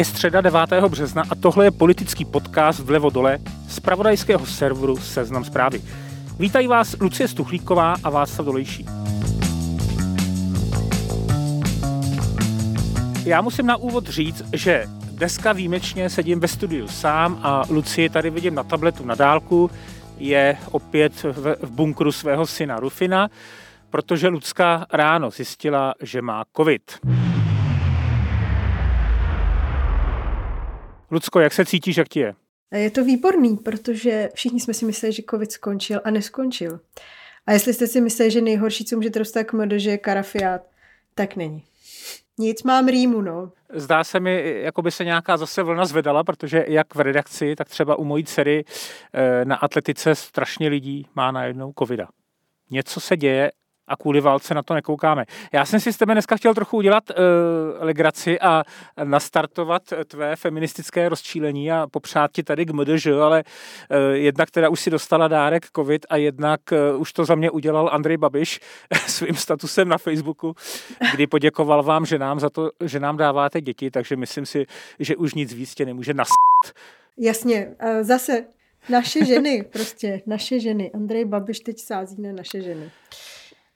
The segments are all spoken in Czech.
Je středa 9. března a tohle je politický podcast vlevo dole z pravodajského serveru Seznam zprávy. Vítají vás Lucie Stuchlíková a Václav Dolejší. Já musím na úvod říct, že dneska výjimečně sedím ve studiu sám a Lucie tady vidím na tabletu na dálku. Je opět v, v bunkru svého syna Rufina, protože Lucka ráno zjistila, že má covid. Lucko, jak se cítíš, jak ti je? Je to výborný, protože všichni jsme si mysleli, že covid skončil a neskončil. A jestli jste si mysleli, že nejhorší, co můžete dostat k MD, že je karafiát, tak není. Nic, mám rýmu, no. Zdá se mi, jako by se nějaká zase vlna zvedala, protože jak v redakci, tak třeba u mojí dcery eh, na atletice strašně lidí má najednou covida. Něco se děje a kvůli válce na to nekoukáme. Já jsem si s tebe dneska chtěl trochu udělat uh, legraci a nastartovat tvé feministické rozčílení a popřát ti tady k MDŽ, ale uh, jednak teda už si dostala dárek covid a jednak uh, už to za mě udělal Andrej Babiš svým statusem na Facebooku, kdy poděkoval vám, že nám za to, že nám dáváte děti, takže myslím si, že už nic víc tě nemůže nas. Jasně, zase naše ženy, prostě naše ženy. Andrej Babiš teď sází na naše ženy.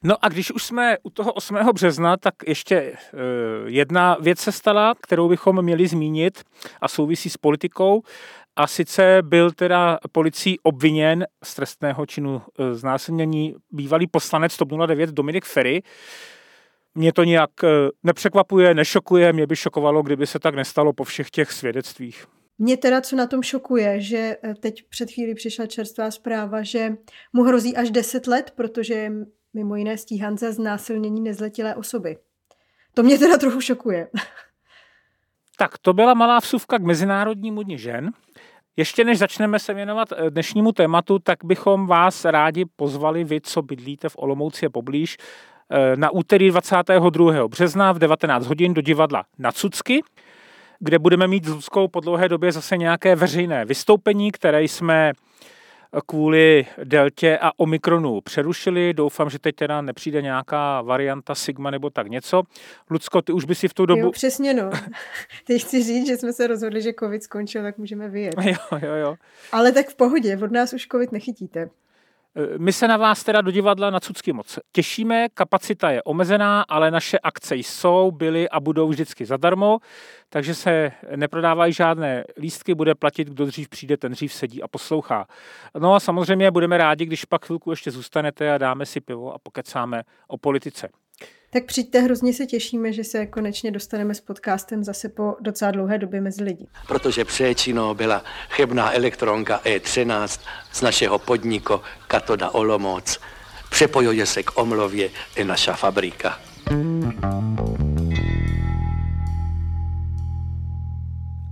No a když už jsme u toho 8. března, tak ještě uh, jedna věc se stala, kterou bychom měli zmínit a souvisí s politikou. A sice byl teda policií obviněn z trestného činu uh, znásilnění bývalý poslanec TOP 09 Dominik Ferry. Mě to nějak uh, nepřekvapuje, nešokuje, mě by šokovalo, kdyby se tak nestalo po všech těch svědectvích. Mě teda co na tom šokuje, že teď před chvíli přišla čerstvá zpráva, že mu hrozí až 10 let, protože mimo jiné stíhan za znásilnění nezletilé osoby. To mě teda trochu šokuje. Tak to byla malá vsuvka k Mezinárodnímu dni žen. Ještě než začneme se věnovat eh, dnešnímu tématu, tak bychom vás rádi pozvali, vy, co bydlíte v Olomouci a poblíž, eh, na úterý 22. března v 19 hodin do divadla na Cucky, kde budeme mít s Luckou po dlouhé době zase nějaké veřejné vystoupení, které jsme kvůli deltě a omikronu přerušili. Doufám, že teď teda nepřijde nějaká varianta Sigma nebo tak něco. Lucko, ty už by si v tu dobu... Jo, přesně no. Teď chci říct, že jsme se rozhodli, že covid skončil, tak můžeme vyjet. Jo, jo, jo. Ale tak v pohodě, od nás už covid nechytíte. My se na vás teda do divadla na Cucky moc těšíme, kapacita je omezená, ale naše akce jsou, byly a budou vždycky zadarmo, takže se neprodávají žádné lístky, bude platit, kdo dřív přijde, ten dřív sedí a poslouchá. No a samozřejmě budeme rádi, když pak chvilku ještě zůstanete a dáme si pivo a pokecáme o politice. Tak přijďte, hrozně se těšíme, že se konečně dostaneme s podcastem zase po docela dlouhé době mezi lidi. Protože příčinou byla chybná elektronka E13 z našeho podniku Katoda Olomouc. Přepojuje se k omlově i naša fabrika.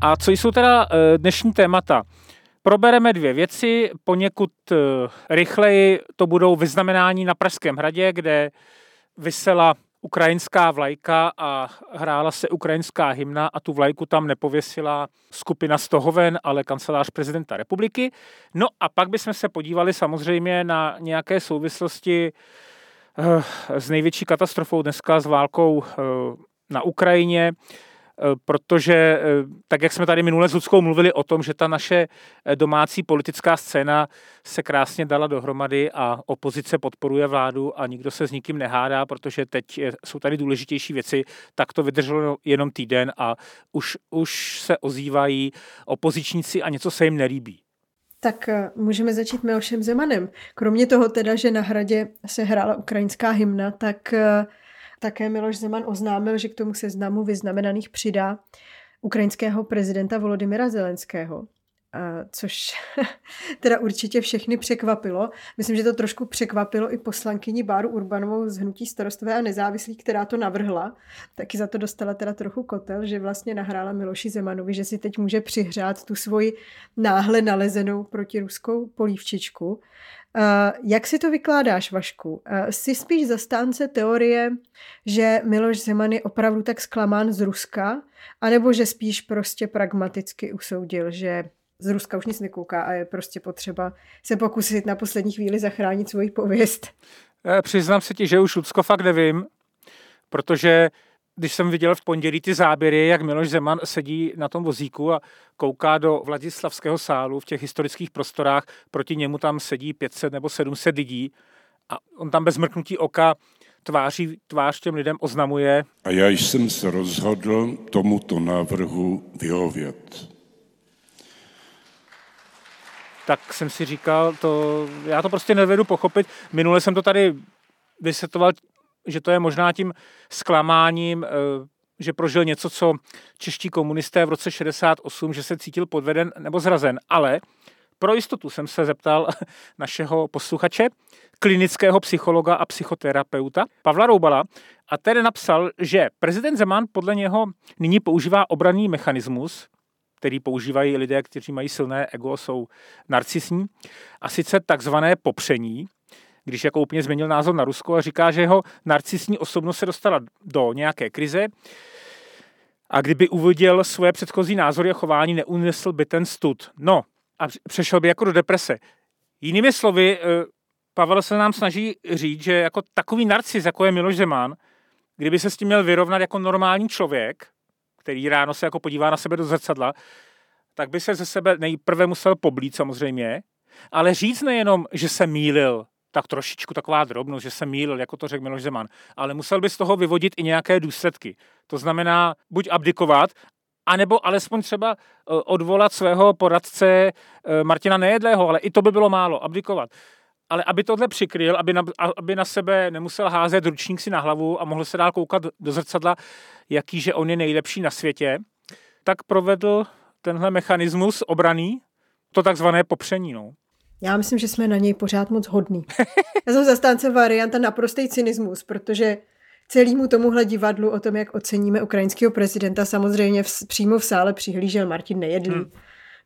A co jsou teda eh, dnešní témata? Probereme dvě věci, poněkud eh, rychleji to budou vyznamenání na Pražském hradě, kde vysela ukrajinská vlajka a hrála se ukrajinská hymna a tu vlajku tam nepověsila skupina Stohoven, ale kancelář prezidenta republiky. No a pak bychom se podívali samozřejmě na nějaké souvislosti eh, s největší katastrofou dneska, s válkou eh, na Ukrajině. Eh, protože eh, tak, jak jsme tady minule s Ludskou mluvili o tom, že ta naše eh, domácí politická scéna se krásně dala dohromady a opozice podporuje vládu a nikdo se s nikým nehádá, protože teď jsou tady důležitější věci, tak to vydrželo jenom týden a už, už se ozývají opozičníci a něco se jim nelíbí. Tak můžeme začít Milošem Zemanem. Kromě toho teda, že na hradě se hrála ukrajinská hymna, tak také Miloš Zeman oznámil, že k tomu seznamu vyznamenaných přidá ukrajinského prezidenta Volodymyra Zelenského, což teda určitě všechny překvapilo. Myslím, že to trošku překvapilo i poslankyni Báru Urbanovou z Hnutí starostové a nezávislí, která to navrhla. Taky za to dostala teda trochu kotel, že vlastně nahrála Miloši Zemanovi, že si teď může přihřát tu svoji náhle nalezenou protiruskou polívčičku. Uh, jak si to vykládáš, Vašku? Uh, jsi spíš zastánce teorie, že Miloš Zeman je opravdu tak zklamán z Ruska, anebo že spíš prostě pragmaticky usoudil, že z Ruska už nic nekouká a je prostě potřeba se pokusit na poslední chvíli zachránit svoji pověst? Eh, přiznám se ti, že už Lucko fakt nevím, protože když jsem viděl v pondělí ty záběry, jak Miloš Zeman sedí na tom vozíku a kouká do Vladislavského sálu v těch historických prostorách, proti němu tam sedí 500 nebo 700 lidí a on tam bez mrknutí oka tváří, tvář těm lidem oznamuje. A já jsem se rozhodl tomuto návrhu vyhovět. Tak jsem si říkal, to, já to prostě nevedu pochopit. Minule jsem to tady vysvětloval, že to je možná tím zklamáním, eh, že prožil něco, co čeští komunisté v roce 68, že se cítil podveden nebo zrazen. Ale pro jistotu jsem se zeptal našeho posluchače, klinického psychologa a psychoterapeuta Pavla Roubala a ten napsal, že prezident Zeman podle něho nyní používá obranný mechanismus, který používají lidé, kteří mají silné ego, jsou narcisní, a sice takzvané popření, když jako úplně změnil názor na Rusko a říká, že jeho narcisní osobnost se dostala do nějaké krize a kdyby uviděl svoje předchozí názory a chování, neunesl by ten stud. No a přešel by jako do deprese. Jinými slovy, eh, Pavel se nám snaží říct, že jako takový narcis, jako je Miloš Zeman, kdyby se s tím měl vyrovnat jako normální člověk, který ráno se jako podívá na sebe do zrcadla, tak by se ze sebe nejprve musel poblít samozřejmě, ale říct nejenom, že se mýlil, tak trošičku taková drobnost, že se mýlil, jako to řekl Miloš Zeman, ale musel by z toho vyvodit i nějaké důsledky. To znamená buď abdikovat, anebo alespoň třeba eh, odvolat svého poradce eh, Martina Nejedlého, ale i to by bylo málo, abdikovat ale aby tohle přikryl, aby na, aby na sebe nemusel házet ručník si na hlavu a mohl se dál koukat do zrcadla, jaký, že on je nejlepší na světě, tak provedl tenhle mechanismus obraný, to takzvané popření. No. Já myslím, že jsme na něj pořád moc hodný. Já jsem zastánce varianta naprostý cynismus, protože celému tomuhle divadlu o tom, jak oceníme ukrajinského prezidenta, samozřejmě v, přímo v sále přihlížel Martin Nejedlý. Hmm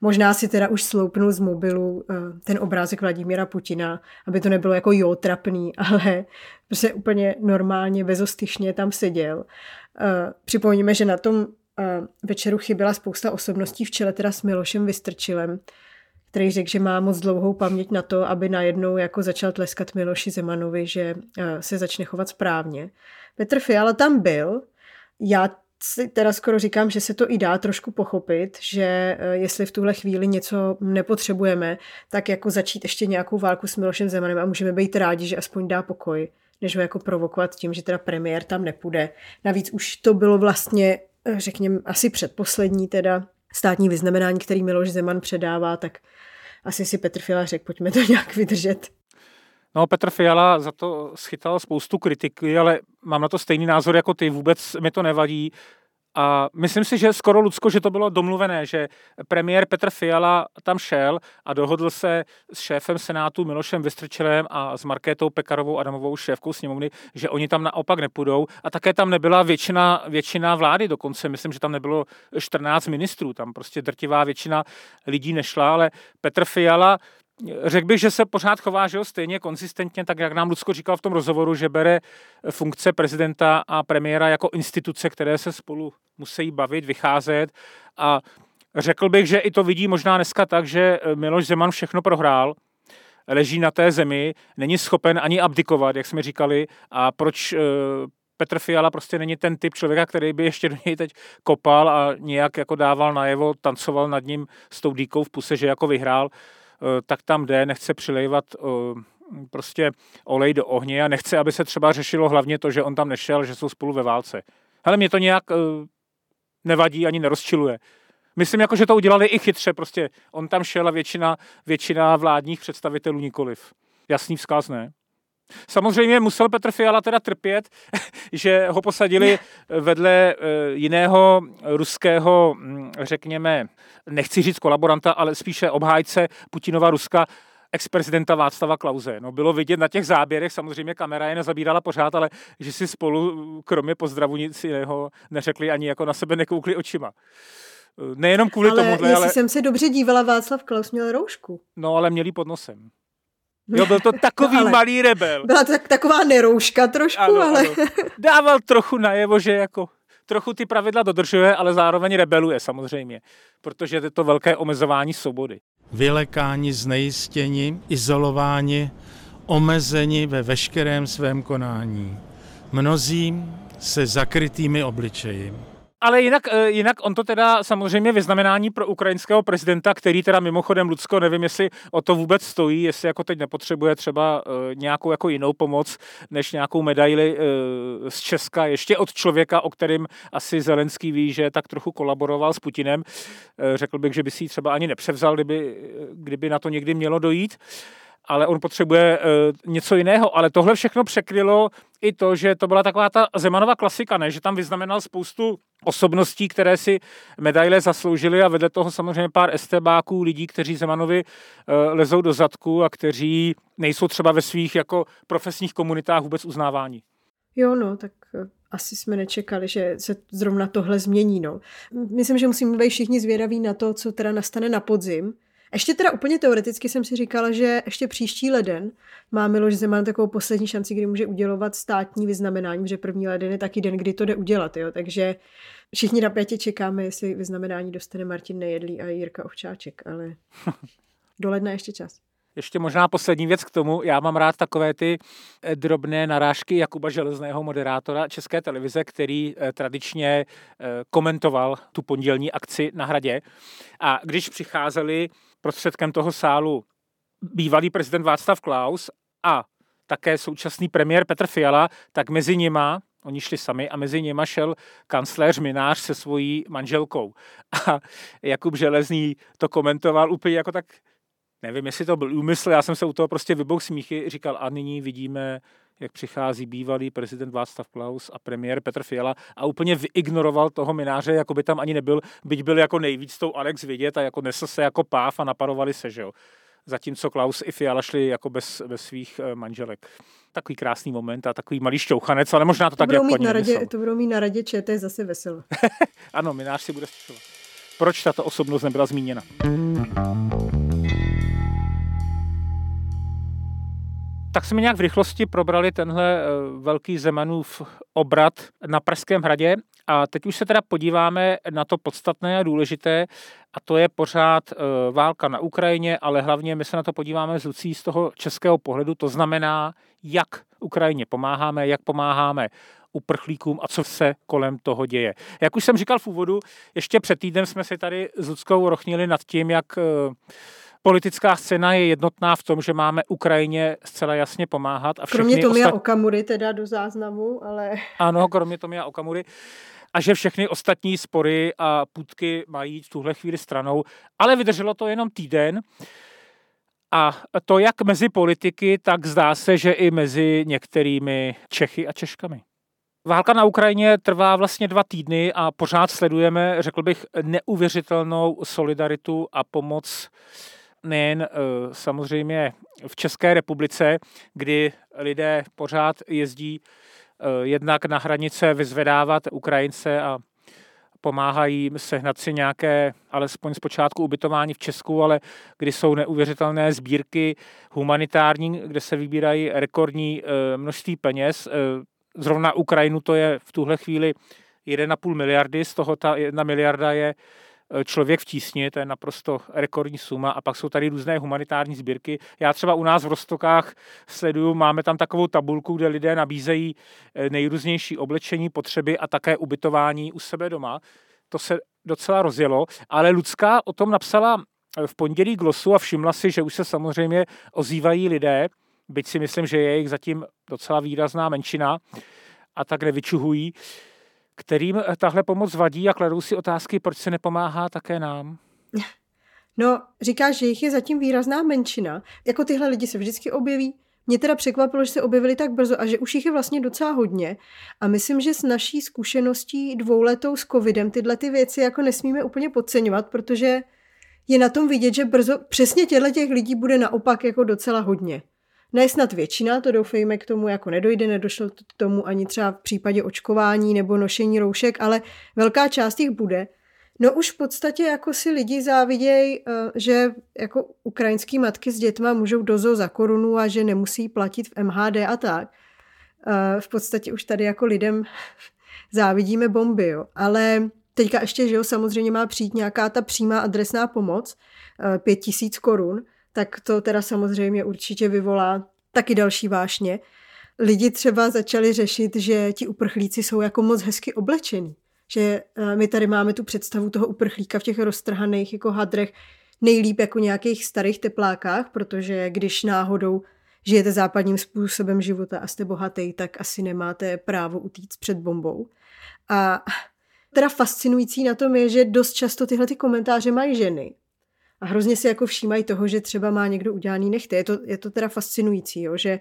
Možná si teda už sloupnul z mobilu eh, ten obrázek Vladimíra Putina, aby to nebylo jako jo trapný, ale prostě úplně normálně, bezostyšně tam seděl. Eh, připomněme, že na tom eh, večeru chyběla spousta osobností v čele teda s Milošem Vystrčilem, který řekl, že má moc dlouhou paměť na to, aby najednou jako začal tleskat Miloši Zemanovi, že se začne chovat správně. Petr Fiala tam byl, já si teda skoro říkám, že se to i dá trošku pochopit, že eh, jestli v tuhle chvíli něco nepotřebujeme, tak jako začít ještě nějakou válku s Milošem Zemanem a můžeme být rádi, že aspoň dá pokoj, než ho jako provokovat tím, že teda premiér tam nepůjde. Navíc už to bylo vlastně, eh, řekněme, asi předposlední teda státní vyznamenání, který Miloš Zeman předává, tak asi si Petr Fiala řekl, pojďme to nějak vydržet. No, Petr Fiala za to schytal spoustu kritiky, ale mám na to stejný názor jako ty, vůbec mi to nevadí. A myslím si, že skoro Lucko, že to bylo domluvené, že premiér Petr Fiala tam šel a dohodl se s šéfem Senátu Milošem Vystrčelem a s Markétou Pekarovou Adamovou šéfkou sněmovny, že oni tam naopak nepůjdou. A také tam nebyla většina, většina vlády dokonce. Myslím, že tam nebylo 14 ministrů, tam prostě drtivá většina lidí nešla, ale Petr Fiala Řekl bych, že se pořád chová že jo, stejně konzistentně, tak jak nám Lucko říkal v tom rozhovoru, že bere funkce prezidenta a premiéra jako instituce, které se spolu musí bavit, vycházet a řekl bych, že i to vidí možná dneska tak, že Miloš Zeman všechno prohrál, leží na té zemi, není schopen ani abdikovat, jak jsme říkali, a proč eh, Petr Fiala prostě není ten typ člověka, který by ještě do něj teď kopal a nějak jako dával najevo, tancoval nad ním s tou dýkou v puse, že jako vyhrál. Eh, tak tam jde, nechce přilejvat eh, prostě olej do ohně a nechce, aby se třeba řešilo hlavně to, že on tam nešel, že jsou spolu ve válce. Ale mě to nějak eh, nevadí ani nerozčiluje. Myslím, jako, že to udělali i chytře, prostě on tam šel a většina, většina vládních představitelů nikoliv. Jasný vzkaz, ne? Samozřejmě musel Petr Fiala teda trpět, že ho posadili vedle eh, jiného ruského, hm, řekněme, nechci říct kolaboranta, ale spíše obhájce Putinova Ruska, ex-prezidenta Václava Klauze. No, bylo vidět na těch záběrech, samozřejmě kamera je nezabírala pořád, ale že si spolu, kromě pozdravu nic jiného, neřekli ani jako na sebe nekoukli očima. Nejenom kvůli ale tomu, ale... jsem se dobře dívala, Václav Klaus měl roušku. No, ale měli pod nosem. Jo, byl to takový no, malý rebel. Byla to tak, taková nerouška trošku, ano, ale... Ano. Dával trochu najevo, že jako trochu ty pravidla dodržuje, ale zároveň rebeluje samozřejmě, protože je to velké omezování svobody. Vylekáni, znejistěni, izolováni, omezeni ve veškerém svém konání. Mnozí se zakrytými obličeji. Ale jinak, eh, jinak on to teda samozřejmě vyznamenání pro ukrajinského prezidenta, který teda mimochodem Lucko, nevím, jestli o to vůbec stojí, jestli jako teď nepotřebuje třeba eh, nějakou jako jinou pomoc, než nějakou medaili eh, z Česka, ještě od člověka, o kterým asi Zelenský ví, že tak trochu kolaboroval s Putinem. Řekl bych, že by si ji třeba ani nepřevzal, kdyby, kdyby na to někdy mělo dojít ale on potřebuje uh, něco jiného. Ale tohle všechno překrylo i to, že to byla taková ta Zemanova klasika, ne? že tam vyznamenal spoustu osobností, které si medaile zasloužily a vedle toho samozřejmě pár estebáků, lidí, kteří Zemanovi uh, lezou do zadku a kteří nejsou třeba ve svých jako profesních komunitách vůbec uznáváni. Jo, no, tak eh, asi jsme nečekali, že se zrovna tohle změní. No. Myslím, že musíme být všichni zvědaví na to, co teda nastane na podzim, ještě teda úplně teoreticky jsem si říkala, že ještě příští leden má Miloš Zeman takovou poslední šanci, kdy může udělovat státní vyznamenání, že první leden je taky den, kdy to jde udělat. Jo? Takže všichni napětě čekáme, jestli vyznamenání dostane Martin Nejedlý a Jirka Ovčáček, ale do ledna ještě čas. Ještě možná poslední věc k tomu. Já mám rád takové ty eh, drobné narážky Jakuba Železného, moderátora České televize, který eh, tradičně eh, komentoval tu pondělní akci na hradě. A když přicházeli prostředkem toho sálu bývalý prezident Václav Klaus a také současný premiér Petr Fiala, tak mezi nima, oni šli sami a mezi nima šel kancléř Minář se svojí manželkou. A Jakub Železný to komentoval úplně jako tak, nevím, jestli to byl úmysl, já jsem se u toho prostě vybouch smíchy, říkal a nyní vidíme jak přichází bývalý prezident Václav Klaus a premiér Petr Fiala a úplně vyignoroval toho mináře, jako by tam ani nebyl, byť byl jako nejvíc tou Alex vidět a jako nesl se jako páv a naparovali se, že jo. Zatímco Klaus i Fiala šli jako bez, bez svých eh, manželek. Takový krásný moment a takový malý šťouchanec, ale možná to, to tak jako mít na radě, To budou mít na radě ČT zase veselo. ano, minář si bude stěžovat. Proč tato osobnost nebyla zmíněna? Tak jsme nějak v rychlosti probrali tenhle eh, velký Zemanův obrat na Pražském hradě a teď už se teda podíváme na to podstatné a důležité a to je pořád eh, válka na Ukrajině, ale hlavně my se na to podíváme z Lucí z toho českého pohledu, to znamená, jak Ukrajině pomáháme, jak pomáháme uprchlíkům a co se kolem toho děje. Jak už jsem říkal v úvodu, ještě před týdnem jsme si tady s Ludskou rochnili nad tím, jak eh, politická scéna je jednotná v tom, že máme Ukrajině zcela jasně pomáhat. A kromě Tomia ostat... Okamury teda do záznamu, ale... Ano, kromě Tomia Okamury. A že všechny ostatní spory a půdky mají v tuhle chvíli stranou. Ale vydrželo to jenom týden. A to jak mezi politiky, tak zdá se, že i mezi některými Čechy a Češkami. Válka na Ukrajině trvá vlastně dva týdny a pořád sledujeme, řekl bych, neuvěřitelnou solidaritu a pomoc nejen eh, samozřejmě v České republice, kdy lidé pořád jezdí eh, jednak na hranice vyzvedávat Ukrajince a pomáhají sehnat si nějaké, alespoň zpočátku ubytování v Česku, ale kdy jsou neuvěřitelné sbírky humanitární, kde se vybírají rekordní eh, množství peněz. Zrovna Ukrajinu to je v tuhle chvíli 1,5 miliardy, z toho ta jedna miliarda je člověk v tísni, to je naprosto rekordní suma a pak jsou tady různé humanitární sbírky. Já třeba u nás v Rostokách sleduju, máme tam takovou tabulku, kde lidé nabízejí eh, nejrůznější oblečení, potřeby a také ubytování u sebe doma. To se docela rozjelo, ale Lucka o tom napsala eh, v pondělí glosu a všimla si, že už se samozřejmě ozývají lidé, byť si myslím, že je jich zatím docela výrazná menšina a tak nevyčuhují, kterým eh, tahle pomoc vadí a kladou si otázky, proč se nepomáhá také nám? No, říkáš, že jich je zatím výrazná menšina. Jako tyhle lidi se vždycky objeví. Mě teda překvapilo, že se objevili tak brzo a že už jich je vlastně docela hodně. A myslím, že s naší zkušeností dvouletou s covidem tyhle ty věci jako nesmíme úplně podceňovat, protože je na tom vidět, že brzo přesně těchto těch lidí bude naopak jako docela hodně. Ne snad většina, to doufejme k tomu jako nedojde, nedošlo k tomu ani třeba v případě očkování nebo nošení roušek, ale velká část jich bude. No už v podstatě jako si lidi závidějí, eh, že jako ukrajinský matky s dětma můžou dozo za korunu a že nemusí platit v MHD a tak. Eh, v podstatě už tady jako lidem závidíme bomby, jo. Ale teďka ještě, že jo, samozřejmě má přijít nějaká ta přímá adresná pomoc, eh, pět tisíc korun, tak to teda samozřejmě určitě vyvolá taky další vášně. lidi třeba začali řešit, že ti uprchlíci jsou jako moc hezky oblečení. Že eh, my tady máme tu představu toho uprchlíka v těch roztrhaných jako hadrech nejlíp jako nějakých starých teplákách, protože když náhodou žijete západním způsobem života a jste bohatý, tak asi nemáte právo utíct před bombou. A teda fascinující na tom je, že dost často tyhle ty komentáře mají ženy. A hrozně si jako všímají toho, že třeba má někdo udělaný nechty. Je to, je to teda fascinující, jo, že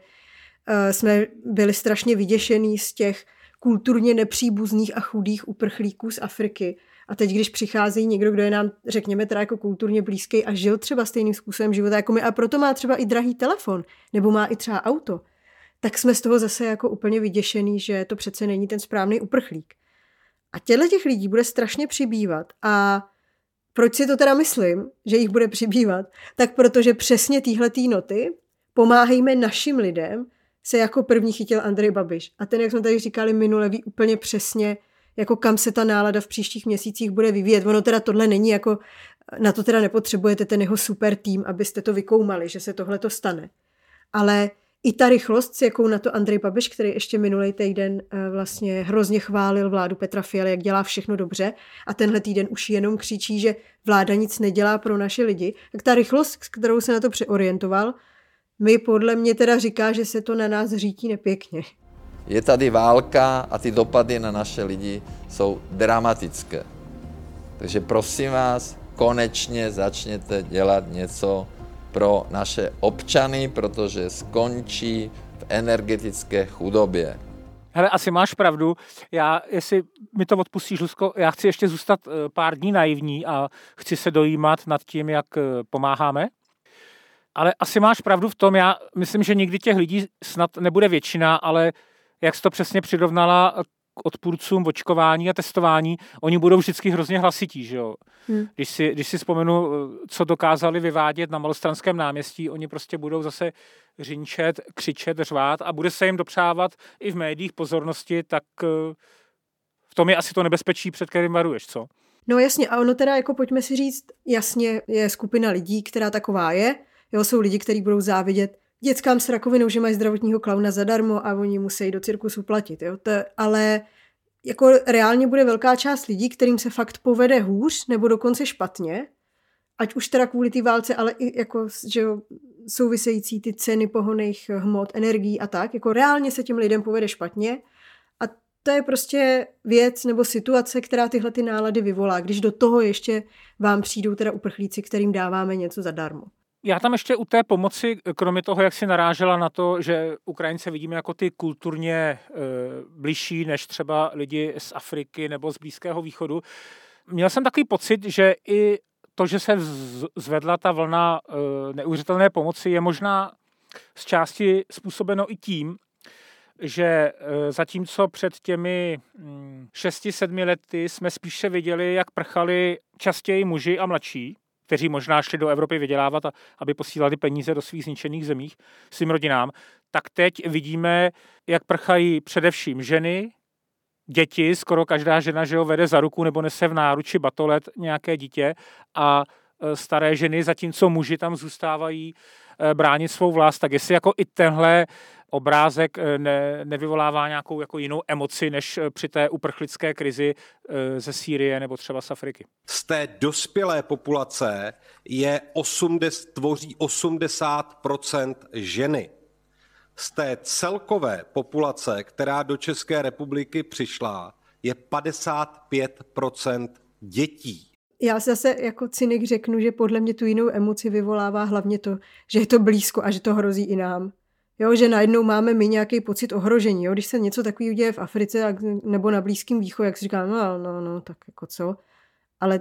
uh, jsme byli strašně vyděšení z těch kulturně nepříbuzných a chudých uprchlíků z Afriky. A teď, když přichází někdo, kdo je nám, řekněme, teda jako kulturně blízký a žil třeba stejným způsobem života jako my a proto má třeba i drahý telefon, nebo má i třeba auto, tak jsme z toho zase jako úplně vyděšený, že to přece není ten správný uprchlík. A těchto těch lidí bude strašně přibývat a proč si to teda myslím, že jich bude přibývat? Tak protože přesně týhle noty pomáhejme našim lidem, se jako první chytil Andrej Babiš. A ten, jak jsme tady říkali minule, ví úplně přesně, jako kam se ta nálada v příštích měsících bude vyvíjet. Ono teda tohle není jako, na to teda nepotřebujete ten jeho super tým, abyste to vykoumali, že se tohle to stane. Ale i ta rychlost, s jakou na to Andrej Babiš, který ještě minulý týden eh, vlastně hrozně chválil vládu Petra Fialy, jak dělá všechno dobře a tenhle týden už jenom křičí, že vláda nic nedělá pro naše lidi, tak ta rychlost, s kterou se na to přeorientoval, mi podle mě teda říká, že se to na nás řítí nepěkně. Je tady válka a ty dopady na naše lidi jsou dramatické. Takže prosím vás, konečně začněte dělat něco pro naše občany, protože skončí v energetické chudobě. Hele, asi máš pravdu. Já, jestli mi to odpustíš, Lusko, já chci ještě zůstat eh, pár dní naivní a chci se dojímat nad tím, jak eh, pomáháme. Ale asi máš pravdu v tom, já myslím, že nikdy těch lidí snad nebude většina, ale jak jsi to přesně přirovnala k odpůrcům očkování a testování, oni budou vždycky hrozně hlasití, že jo. Hmm. Když, si, když si vzpomenu, co dokázali vyvádět na malostranském náměstí, oni prostě budou zase řinčet, křičet, řvát a bude se jim dopřávat i v médiích pozornosti, tak eh, v tom je asi to nebezpečí, před kterým varuješ, co? No jasně, a ono teda, jako pojďme si říct, jasně je skupina lidí, která taková je, jo, jsou lidi, kteří budou závidět dětskám s rakovinou, že mají zdravotního klauna zadarmo a oni musí do cirkusu platit. Jo? To, ale jako reálně bude velká část lidí, kterým se fakt povede hůř nebo dokonce špatně, ať už teda kvůli té válce, ale i jako, že jo, související ty ceny pohoných hmot, energií a tak, jako reálně se těm lidem povede špatně a to je prostě věc nebo situace, která tyhle ty nálady vyvolá, když do toho ještě vám přijdou teda uprchlíci, kterým dáváme něco zadarmo. Já tam ještě u té pomoci, kromě toho, jak si narážela na to, že Ukrajince vidíme jako ty kulturně e, bližší než třeba lidi z Afriky nebo z Blízkého východu, měl jsem takový pocit, že i to, že se zvedla ta vlna e, neuvěřitelné pomoci, je možná z části způsobeno i tím, že e, zatímco před těmi 6-7 mm, lety jsme spíše viděli, jak prchali častěji muži a mladší, kteří možná šli do Evropy vydělávat, aby posílali peníze do svých zničených zemích svým rodinám, tak teď vidíme, jak prchají především ženy, děti, skoro každá žena, že ho vede za ruku nebo nese v náruči batolet nějaké dítě a e, staré ženy, zatímco muži tam zůstávají e, bránit svou vlast, tak jestli jako i tenhle obrázek eh, ne, nevyvolává nějakou jako jinou emoci než eh, při té uprchlické krizi eh, ze Sýrie nebo třeba z Afriky. Z té dospělé populace je 80, tvoří 80% ženy. Z té celkové populace, která do České republiky přišla, je 55% dětí. Já zase jako cynik řeknu, že podle mě tu jinou emoci vyvolává hlavně to, že je to blízko a že to hrozí i nám. Jo, že najednou máme my nějaký pocit ohrožení. Jo? Když se něco takového děje v Africe nebo na Blízkém východě, jak si říká, no, no, no, tak jako co. Ale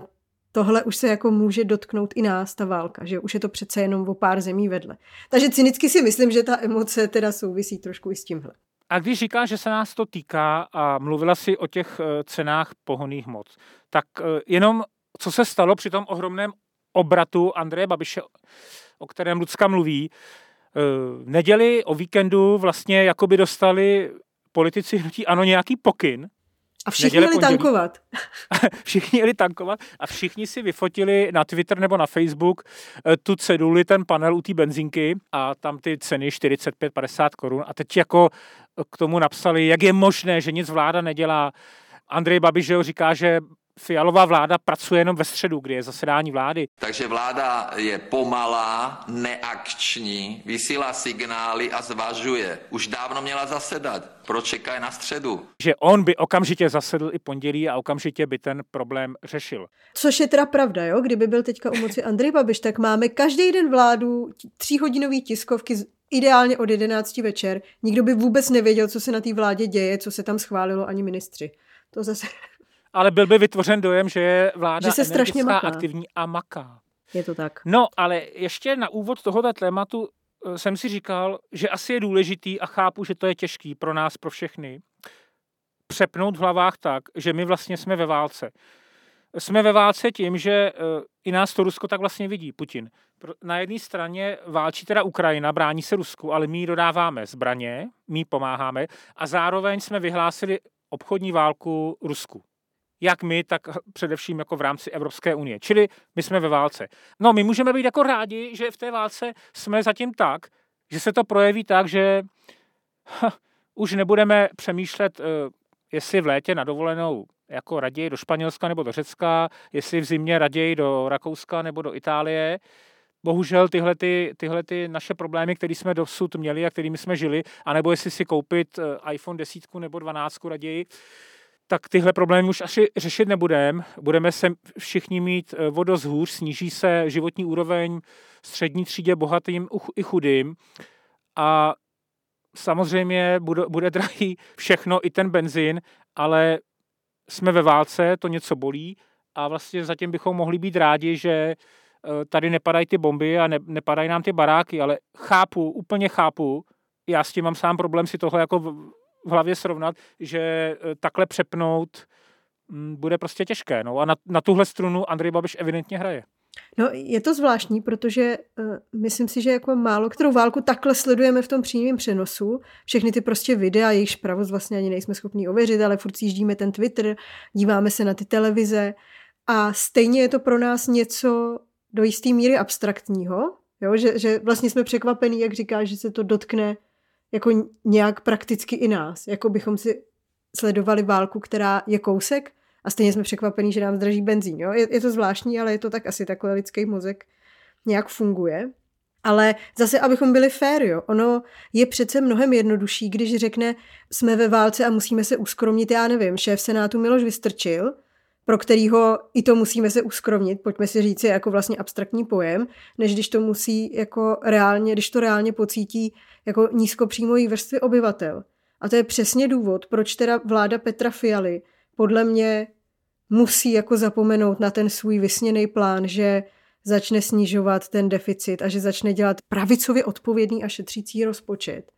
tohle už se jako může dotknout i nás, ta válka, že už je to přece jenom o pár zemí vedle. Takže cynicky si myslím, že ta emoce teda souvisí trošku i s tímhle. A když říká, že se nás to týká a mluvila si o těch eh, cenách pohoných moc, tak eh, jenom co se stalo při tom ohromném obratu Andreje Babiše, o kterém Lucka mluví, v neděli o víkendu vlastně jakoby dostali politici hnutí ano nějaký pokyn. A všichni jeli tankovat. všichni jeli tankovat a všichni si vyfotili na Twitter nebo na Facebook eh, tu ceduli, ten panel u té benzinky a tam ty ceny 45-50 korun. A teď jako k tomu napsali, jak je možné, že nic vláda nedělá. Andrej Babiš říká, že Fialová vláda pracuje jenom ve středu, kdy je zasedání vlády. Takže vláda je pomalá, neakční, vysílá signály a zvažuje. Už dávno měla zasedat. Proč čeká na středu? Že on by okamžitě zasedl i pondělí a okamžitě by ten problém řešil. Což je teda pravda, jo? Kdyby byl teďka u moci Andrej Babiš, tak máme každý den vládu, tříhodinový tiskovky, ideálně od 11 večer. Nikdo by vůbec nevěděl, co se na té vládě děje, co se tam schválilo, ani ministři. To zase ale byl by vytvořen dojem, že je vláda že se strašně maká. aktivní a maká. Je to tak. No, ale ještě na úvod tohoto tématu eh, jsem si říkal, že asi je důležitý a chápu, že to je těžký pro nás, pro všechny, přepnout v hlavách tak, že my vlastně jsme ve válce. Jsme ve válce tím, že eh, i nás to Rusko tak vlastně vidí, Putin. Na jedné straně válčí teda Ukrajina, brání se Rusku, ale my jí dodáváme zbraně, my jí pomáháme a zároveň jsme vyhlásili obchodní válku Rusku jak my, tak především jako v rámci Evropské unie. Čili my jsme ve válce. No, my můžeme být jako rádi, že v té válce jsme zatím tak, že se to projeví tak, že ha, už nebudeme přemýšlet, eh, jestli v létě na dovolenou jako raději do Španělska nebo do Řecka, jestli v zimě raději do Rakouska nebo do Itálie. Bohužel tyhle, ty, tyhle ty naše problémy, které jsme dosud měli a kterými jsme žili, anebo jestli si koupit eh, iPhone 10 nebo 12 raději, tak tyhle problémy už asi řešit nebudeme. Budeme se všichni mít eh, vodozhůř, sníží se životní úroveň střední třídě, bohatým i chudým. A samozřejmě bude, bude drahý všechno, i ten benzín, ale jsme ve válce, to něco bolí a vlastně zatím bychom mohli být rádi, že eh, tady nepadají ty bomby a ne, nepadají nám ty baráky, ale chápu, úplně chápu, já s tím mám sám problém si tohle jako v hlavě srovnat, že eh, takhle přepnout mm, bude prostě těžké. No a na, na tuhle strunu Andrej Babiš evidentně hraje. No, je to zvláštní, protože uh, myslím si, že jako málo kterou válku takhle sledujeme v tom přímém přenosu. Všechny ty prostě videa, jejich pravost vlastně ani nejsme schopni ověřit, ale furt jíždíme ten Twitter, díváme se na ty televize a stejně je to pro nás něco do jisté míry abstraktního, jo? Že, že vlastně jsme překvapení, jak říká, že se to dotkne jako nějak prakticky i nás. Jako bychom si sledovali válku, která je kousek a stejně jsme překvapení, že nám zdraží benzín. Jo? Je, je to zvláštní, ale je to tak asi takhle lidský mozek nějak funguje. Ale zase, abychom byli fér, jo, ono je přece mnohem jednodušší, když řekne, jsme ve válce a musíme se uskromnit, já nevím, šéf Senátu Miloš Vystrčil, pro kterýho i to musíme se uskromnit, pojďme si říct, je jako vlastně abstraktní pojem, než když to musí jako reálně, když to reálně pocítí jako nízkopříjmových vrstvy obyvatel. A to je přesně důvod, proč teda vláda Petra Fialy podle mě musí jako zapomenout na ten svůj vysněný plán, že začne snižovat ten deficit a že začne dělat pravicově odpovědný a šetřící rozpočet.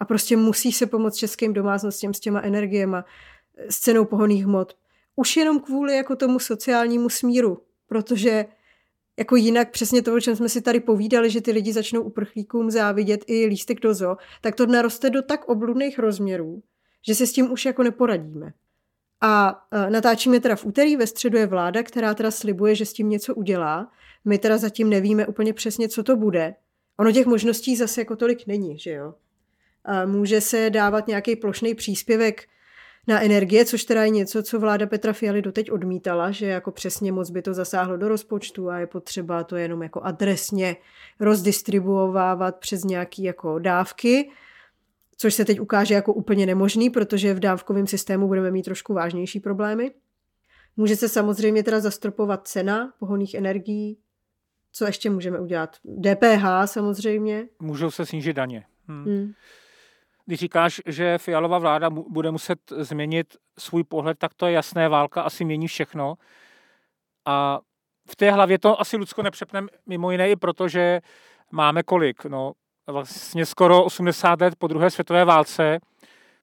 A prostě musí se pomoct českým domácnostem s těma energiema, s cenou pohoných hmot. Už jenom kvůli jako tomu sociálnímu smíru, protože jako jinak přesně to, o čem jsme si tady povídali, že ty lidi začnou uprchlíkům závidět i lístek do zoo, tak to naroste do tak obludných rozměrů, že se s tím už jako neporadíme. A natáčíme teda v úterý, ve středu je vláda, která teda slibuje, že s tím něco udělá. My teda zatím nevíme úplně přesně, co to bude. Ono těch možností zase jako tolik není, že jo. A může se dávat nějaký plošný příspěvek na energie, což teda je něco, co vláda Petra Fialy doteď odmítala, že jako přesně moc by to zasáhlo do rozpočtu a je potřeba to jenom jako adresně rozdistribuovávat přes nějaké jako dávky, což se teď ukáže jako úplně nemožný, protože v dávkovém systému budeme mít trošku vážnější problémy. Může se samozřejmě teda zastropovat cena pohoných energií. Co ještě můžeme udělat? DPH samozřejmě. Můžou se snížit daně. Hmm. Hmm když říkáš, že Fialová vláda bude muset změnit svůj pohled, tak to je jasné, válka asi mění všechno. A v té hlavě to asi Lucko nepřepneme mimo jiné i proto, že máme kolik? No, vlastně skoro 80 let po druhé světové válce,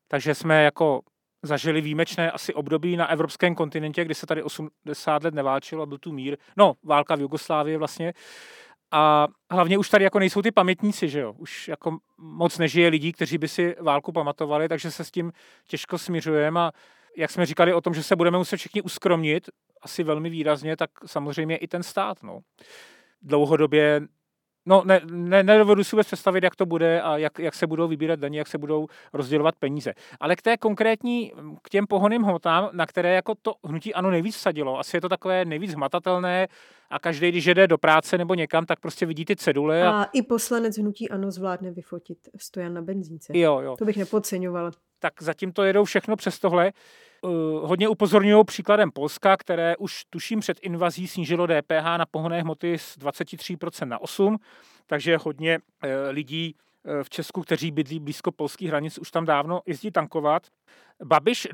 takže jsme jako zažili výjimečné asi období na evropském kontinentě, kdy se tady 80 let neválčilo, byl tu mír. No, válka v Jugoslávii vlastně. A hlavně už tady jako nejsou ty pamětníci, že jo? Už jako moc nežije lidí, kteří by si válku pamatovali, takže se s tím těžko směřujeme a jak jsme říkali o tom, že se budeme muset všichni uskromnit, asi velmi výrazně, tak samozřejmě i ten stát, no. Dlouhodobě No, ne, ne, nedovedu si vůbec představit, jak to bude a jak, jak se budou vybírat daně, jak se budou rozdělovat peníze. Ale k té konkrétní, k těm pohoným hmotám, na které jako to hnutí ano nejvíc vsadilo, asi je to takové nejvíc hmatatelné a každý, když jede do práce nebo někam, tak prostě vidí ty cedule. A, a i poslanec hnutí ano zvládne vyfotit stojan na benzínce. Jo, jo. To bych nepodceňovala. Tak zatím to jedou všechno přes tohle. Uh, hodně upozorňují příkladem Polska, které už tuším před invazí snížilo DPH na pohonné hmoty z 23% na 8%, takže hodně uh, lidí uh, v Česku, kteří bydlí blízko polských hranic, už tam dávno jezdí tankovat. Babiš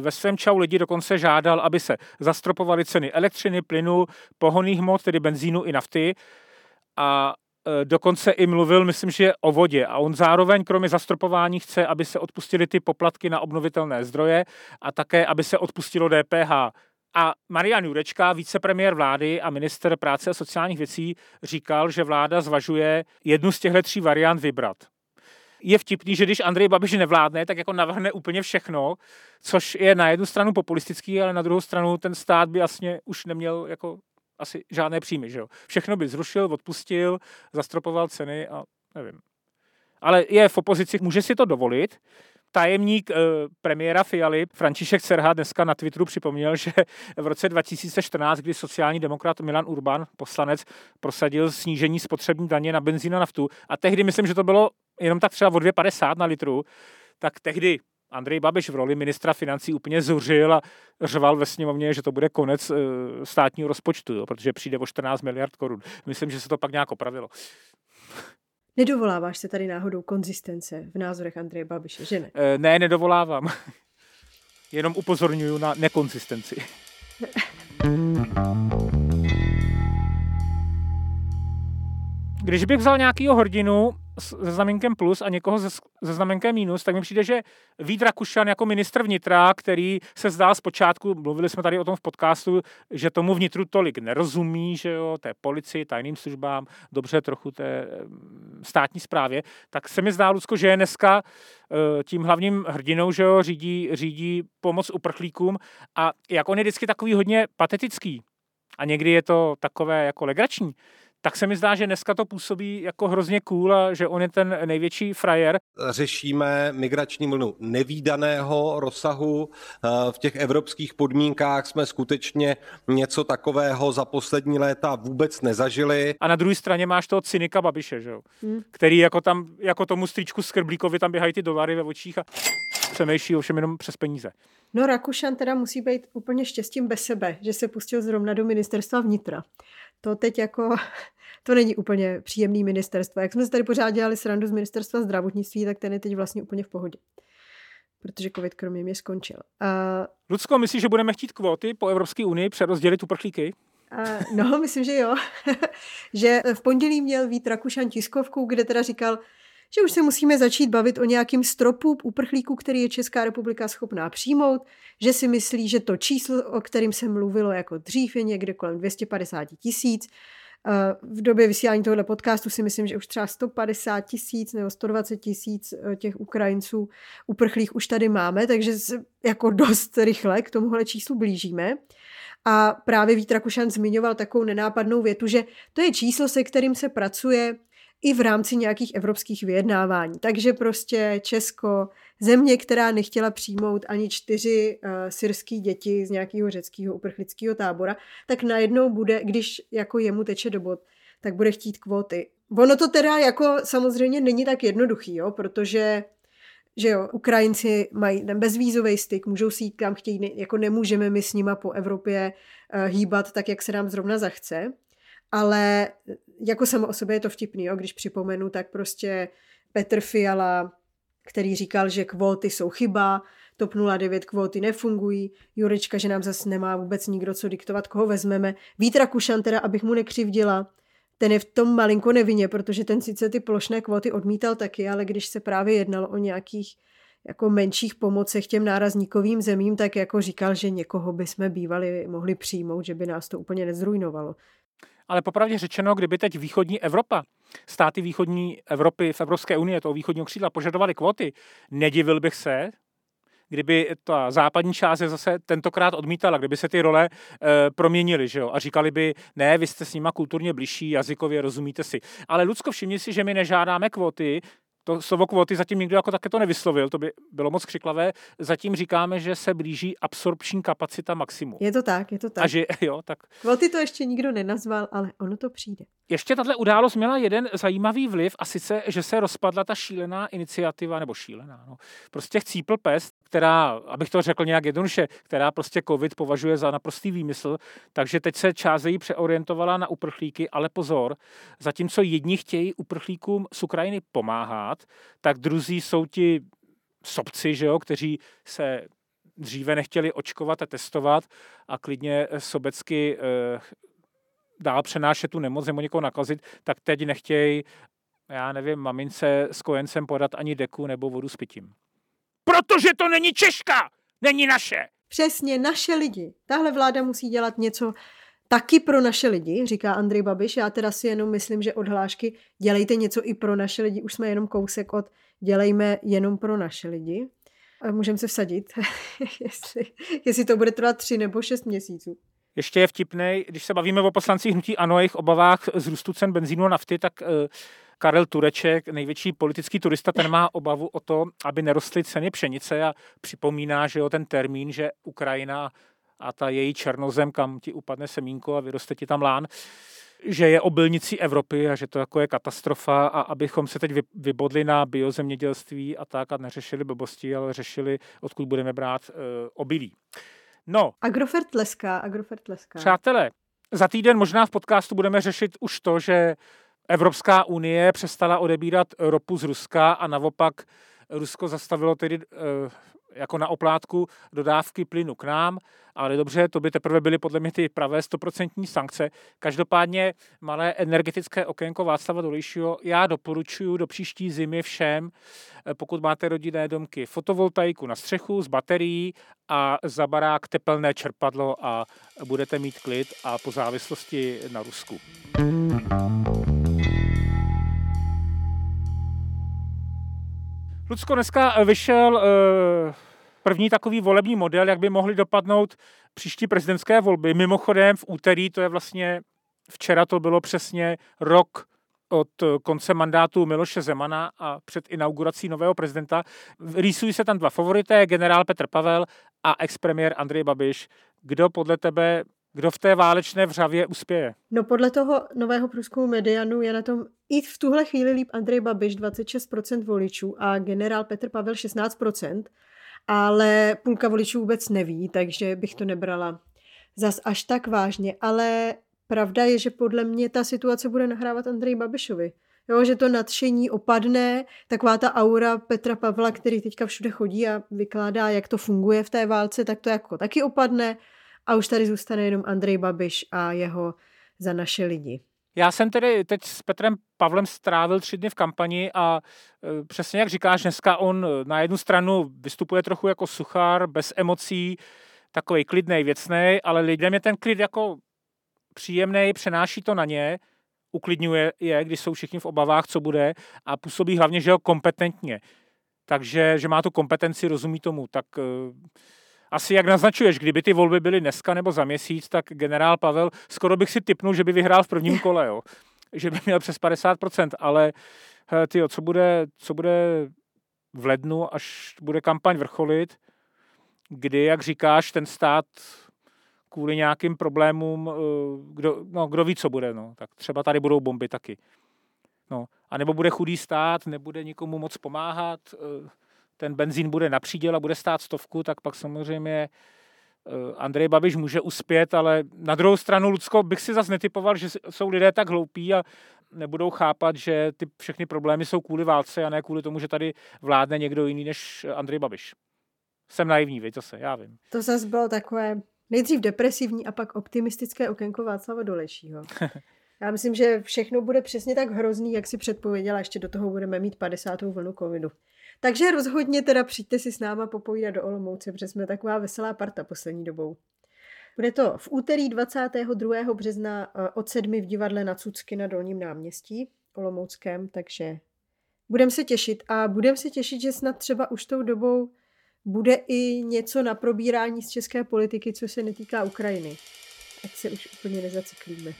ve svém čau lidi dokonce žádal, aby se zastropovaly ceny elektřiny, plynu, pohonných hmot, tedy benzínu i nafty. A Eh, dokonce i mluvil, myslím, že o vodě. A on zároveň, kromě zastropování, chce, aby se odpustily ty poplatky na obnovitelné zdroje a také, aby se odpustilo DPH. A Marian Jurečka, vicepremiér vlády a minister práce a sociálních věcí, říkal, že vláda zvažuje jednu z těchto tří variant vybrat. Je vtipný, že když Andrej Babiš nevládne, tak jako navrhne úplně všechno, což je na jednu stranu populistický, ale na druhou stranu ten stát by jasně už neměl jako asi žádné příjmy, že jo. Všechno by zrušil, odpustil, zastropoval ceny a nevím. Ale je v opozici, může si to dovolit. Tajemník e, premiéra Fialy František Cerha dneska na Twitteru připomněl, že v roce 2014, kdy sociální demokrat Milan Urban, poslanec, prosadil snížení spotřební daně na benzín a naftu a tehdy myslím, že to bylo jenom tak třeba o 2,50 na litru, tak tehdy Andrej Babiš v roli ministra financí úplně zuřil a řval ve sněmovně, že to bude konec eh, státního rozpočtu, jo, protože přijde o 14 miliard korun. Myslím, že se to pak nějak opravilo. Nedovoláváš se tady náhodou konzistence v názorech Andreje Babiše, že ne? E, ne, nedovolávám. Jenom upozorňuju na nekonzistenci. Když bych vzal nějakýho hrdinu se znamenkem plus a někoho se, se znamenkem minus, tak mi přijde, že Vít Rakušan jako ministr vnitra, který se zdál zpočátku, mluvili jsme tady o tom v podcastu, že tomu vnitru tolik nerozumí, že jo, té policii, tajným službám, dobře trochu té státní správě, tak se mi zdá, Lucko, že je dneska eh, tím hlavním hrdinou, že jo, řídí, řídí pomoc uprchlíkům. A jak on je vždycky takový hodně patetický, a někdy je to takové jako legrační, tak se mi zdá, že dneska to působí jako hrozně cool a že on je ten největší frajer. Řešíme migrační vlnu nevýdaného rozsahu. Eh, v těch evropských podmínkách jsme skutečně něco takového za poslední léta vůbec nezažili. A na druhé straně máš toho cynika Babiše, že? Hmm. který jako tam, jako tomu stříčku Skrblíkovi tam běhají ty dolary ve očích a přemýšlí ovšem jenom přes peníze. No Rakušan teda musí být úplně štěstím bez sebe, že se pustil zrovna do ministerstva vnitra to teď jako, to není úplně příjemný ministerstvo. Jak jsme se tady pořád dělali srandu z ministerstva zdravotnictví, tak ten je teď vlastně úplně v pohodě. Protože covid kromě mě skončil. Uh, Lucko, myslíš, že budeme chtít kvóty po Evropské unii přerozdělit uprchlíky? Uh, no, myslím, že jo. že v pondělí měl Vít Rakušan tiskovku, kde teda říkal, že už se musíme začít bavit o nějakým stropu uprchlíků, který je Česká republika schopná přijmout, že si myslí, že to číslo, o kterým se mluvilo jako dřív, je někde kolem 250 tisíc. Eh, v době vysílání tohoto podcastu si myslím, že už třeba 150 tisíc nebo 120 tisíc eh, těch Ukrajinců uprchlých už tady máme, takže jako dost rychle k tomuhle číslu blížíme. A právě Vít Rakušan zmiňoval takovou nenápadnou větu, že to je číslo, se kterým se pracuje i v rámci nějakých evropských vyjednávání. Takže prostě Česko, země, která nechtěla přijmout ani čtyři uh, syrský děti z nějakého řeckého uprchlického tábora, tak najednou bude, když jako jemu teče do bod, tak bude chtít kvóty. Ono to teda jako samozřejmě není tak jednoduchý, jo, protože že jo, Ukrajinci mají ten bezvízový styk, můžou si jít kam chtějí, jako nemůžeme my s nima po Evropě uh, hýbat tak, jak se nám zrovna zachce ale jako samo o sobě je to vtipný, jo? když připomenu, tak prostě Petr Fiala, který říkal, že kvóty jsou chyba, TOP 09 kvóty nefungují, Jurečka, že nám zase nemá vůbec nikdo co diktovat, koho vezmeme. Vítra Kušan teda, abych mu nekřivdila, ten je v tom malinko nevině, protože ten sice ty plošné kvóty odmítal taky, ale když se právě jednalo o nějakých jako menších pomocech těm nárazníkovým zemím, tak jako říkal, že někoho bychom bývali mohli přijmout, že by nás to úplně nezrujnovalo. Ale popravdě řečeno, kdyby teď východní Evropa, státy východní Evropy v Evropské unii, toho východního křídla, požadovaly kvoty, nedivil bych se, kdyby ta západní část je zase tentokrát odmítala, kdyby se ty role e, proměnily, že jo, a říkali by, ne, vy jste s nima kulturně blížší, jazykově rozumíte si. Ale Lucko, všimni si, že my nežádáme kvóty, to slovo kvóty zatím nikdo jako také to nevyslovil, to by bylo moc křiklavé. Zatím říkáme, že se blíží absorpční kapacita maximum. Je to tak, je to tak. A že, jo, tak. Kvóty to ještě nikdo nenazval, ale ono to přijde. Ještě tahle událost měla jeden zajímavý vliv a sice, že se rozpadla ta šílená iniciativa, nebo šílená, no, prostě chcípl pest, která, abych to řekl nějak jednoduše, která prostě covid považuje za naprostý výmysl, takže teď se část její přeorientovala na uprchlíky, ale pozor, zatímco jedni chtějí uprchlíkům z Ukrajiny pomáhat, tak druzí jsou ti sobci, že jo, kteří se dříve nechtěli očkovat a testovat a klidně sobecky eh, dál přenášet tu nemoc nebo někoho nakazit, tak teď nechtějí, já nevím, mamince s kojencem podat ani deku nebo vodu s pitím. Protože to není Češka, není naše. Přesně, naše lidi. Tahle vláda musí dělat něco taky pro naše lidi, říká Andrej Babiš. Já teda si jenom myslím, že odhlášky dělejte něco i pro naše lidi. Už jsme jenom kousek od dělejme jenom pro naše lidi. Můžeme se vsadit, jestli, jestli to bude trvat tři nebo šest měsíců. Ještě je vtipný, když se bavíme o poslancích hnutí ANO jejich obavách z růstu cen benzínu a nafty, tak uh, Karel Tureček, největší politický turista, ten má obavu o to, aby nerostly ceny pšenice a připomíná, že jo, ten termín, že Ukrajina a ta její černozem, kam ti upadne semínko a vyroste ti tam lán, že je obilnicí Evropy a že to jako je katastrofa a abychom se teď vybodli na biozemědělství a tak a neřešili blbosti, ale řešili, odkud budeme brát uh, obilí. No. Agrofert leská, Agrofert leská. Přátelé, za týden možná v podcastu budeme řešit už to, že Evropská unie přestala odebírat ropu z Ruska a naopak Rusko zastavilo tedy eh, jako na oplátku dodávky plynu k nám, ale dobře, to by teprve byly podle mě ty pravé stoprocentní sankce. Každopádně malé energetické okénko Václava Dolejšího já doporučuji do příští zimy všem, eh, pokud máte rodinné domky, fotovoltaiku na střechu s baterií a za barák tepelné čerpadlo a budete mít klid a po závislosti na Rusku. Lucko, dneska vyšel uh, první takový volební model, jak by mohly dopadnout příští prezidentské volby. Mimochodem v úterý, to je vlastně včera to bylo přesně rok od konce mandátu Miloše Zemana a před inaugurací nového prezidenta. Rýsují se tam dva favorité, generál Petr Pavel a expremiér Andrej Babiš. Kdo podle tebe kdo v té válečné vřavě uspěje? No podle toho nového průzkumu Medianu je na tom i v tuhle chvíli líp Andrej Babiš 26% voličů a generál Petr Pavel 16% ale půlka voličů vůbec neví, takže bych to nebrala zas až tak vážně. Ale pravda je, že podle mě ta situace bude nahrávat Andrej Babišovi. Jo, že to nadšení opadne, taková ta aura Petra Pavla, který teďka všude chodí a vykládá, jak to funguje v té válce, tak to jako taky opadne a už tady zůstane jenom Andrej Babiš a jeho za naše lidi. Já jsem tedy teď s Petrem Pavlem strávil tři dny v kampani a e, přesně jak říkáš, dneska on na jednu stranu vystupuje trochu jako suchár, bez emocí, takový klidný, věcný, ale lidem je ten klid jako příjemný, přenáší to na ně, uklidňuje je, když jsou všichni v obavách, co bude a působí hlavně, že ho kompetentně. Takže, že má tu kompetenci, rozumí tomu, tak e, asi jak naznačuješ, kdyby ty volby byly dneska nebo za měsíc, tak generál Pavel, skoro bych si typnul, že by vyhrál v prvním kole, jo. že by měl přes 50%, ale tyjo, co bude, co bude v lednu, až bude kampaň vrcholit, kdy, jak říkáš, ten stát kvůli nějakým problémům, eh, kdo, no, kdo ví, co bude, no, tak třeba tady budou bomby taky. No, a nebo bude chudý stát, nebude nikomu moc pomáhat, eh, ten benzín bude na příděl a bude stát stovku, tak pak samozřejmě eh, Andrej Babiš může uspět, ale na druhou stranu, Lucko, bych si zase netypoval, že jsou lidé tak hloupí a nebudou chápat, že ty všechny problémy jsou kvůli válce a ne kvůli tomu, že tady vládne někdo jiný než Andrej Babiš. Jsem naivní, víte se, já vím. To zase bylo takové nejdřív depresivní a pak optimistické okénko Václava Dolejšího. Já myslím, že všechno bude přesně tak hrozný, jak si předpověděla, ještě do toho budeme mít 50. vlnu covidu. Takže rozhodně teda přijďte si s náma popovídat do Olomouce, protože jsme taková veselá parta poslední dobou. Bude to v úterý 22. března eh, od sedmi v divadle na Cucky na Dolním náměstí Olomouckém, takže budeme se těšit a budeme se těšit, že snad třeba už tou dobou bude i něco na probírání z české politiky, co se netýká Ukrajiny. Ať se už úplně nezaciklíme.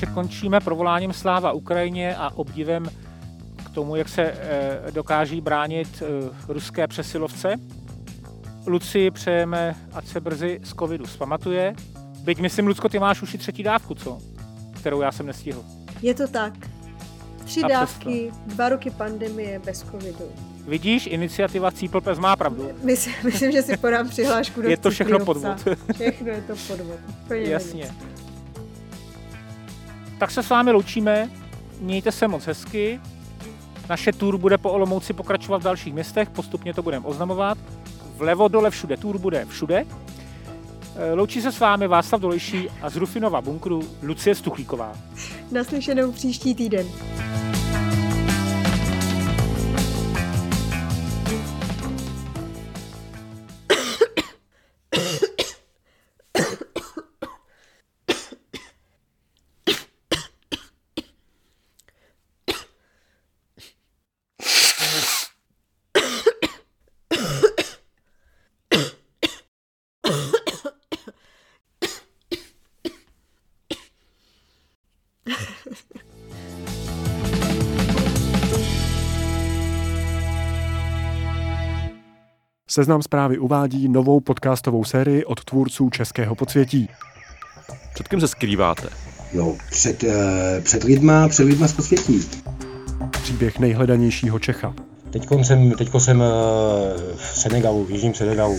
Takže končíme provoláním sláva Ukrajině a obdivem k tomu, jak se eh, dokáží bránit eh, ruské přesilovce. Luci přejeme, ať se brzy z covidu zpamatuje. Byť myslím, Lucko, ty máš už i třetí dávku, co? Kterou já jsem nestihl. Je to tak. Tři A dávky, dva roky pandemie bez covidu. Vidíš, iniciativa Cíplpes má pravdu. Myslím, myslím, že si podám přihlášku do Je to všechno podvod. Všechno je to podvod. Úplně Jasně. nic. Tak se s vámi loučíme, mějte se moc hezky. Naše tour bude po Olomouci pokračovat v dalších městech, postupně to budeme oznamovat. Vlevo dole všude, tour bude všude. E, Loučí se s vámi Václav Dolejší a z Rufinova bunkru Lucie Stuchlíková. Naslyšenou příští týden. Seznam zprávy uvádí novou podcastovou sérii od tvůrců Českého podsvětí. Před kým se skrýváte? No, před, eh, před lidma, před lidma z posvětí. Příběh nejhledanějšího Čecha. Teďko jsem, teďko jsem eh, v Senegalu, v jižním Senegalu.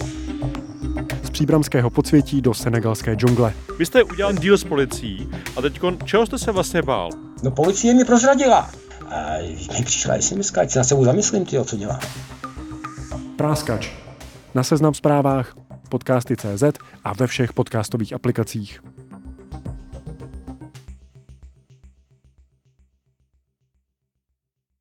Z příbramského podsvětí do senegalské džungle. Vy jste udělal díl s policií a teď čeho jste se vlastně bál? No policie mě prozradila. A mi přišla SMS, ať se na sebou zamyslím, tyjo, co dělám. Práskač. Na seznam zprávách, podcasty.cz a ve všech podcastových aplikacích.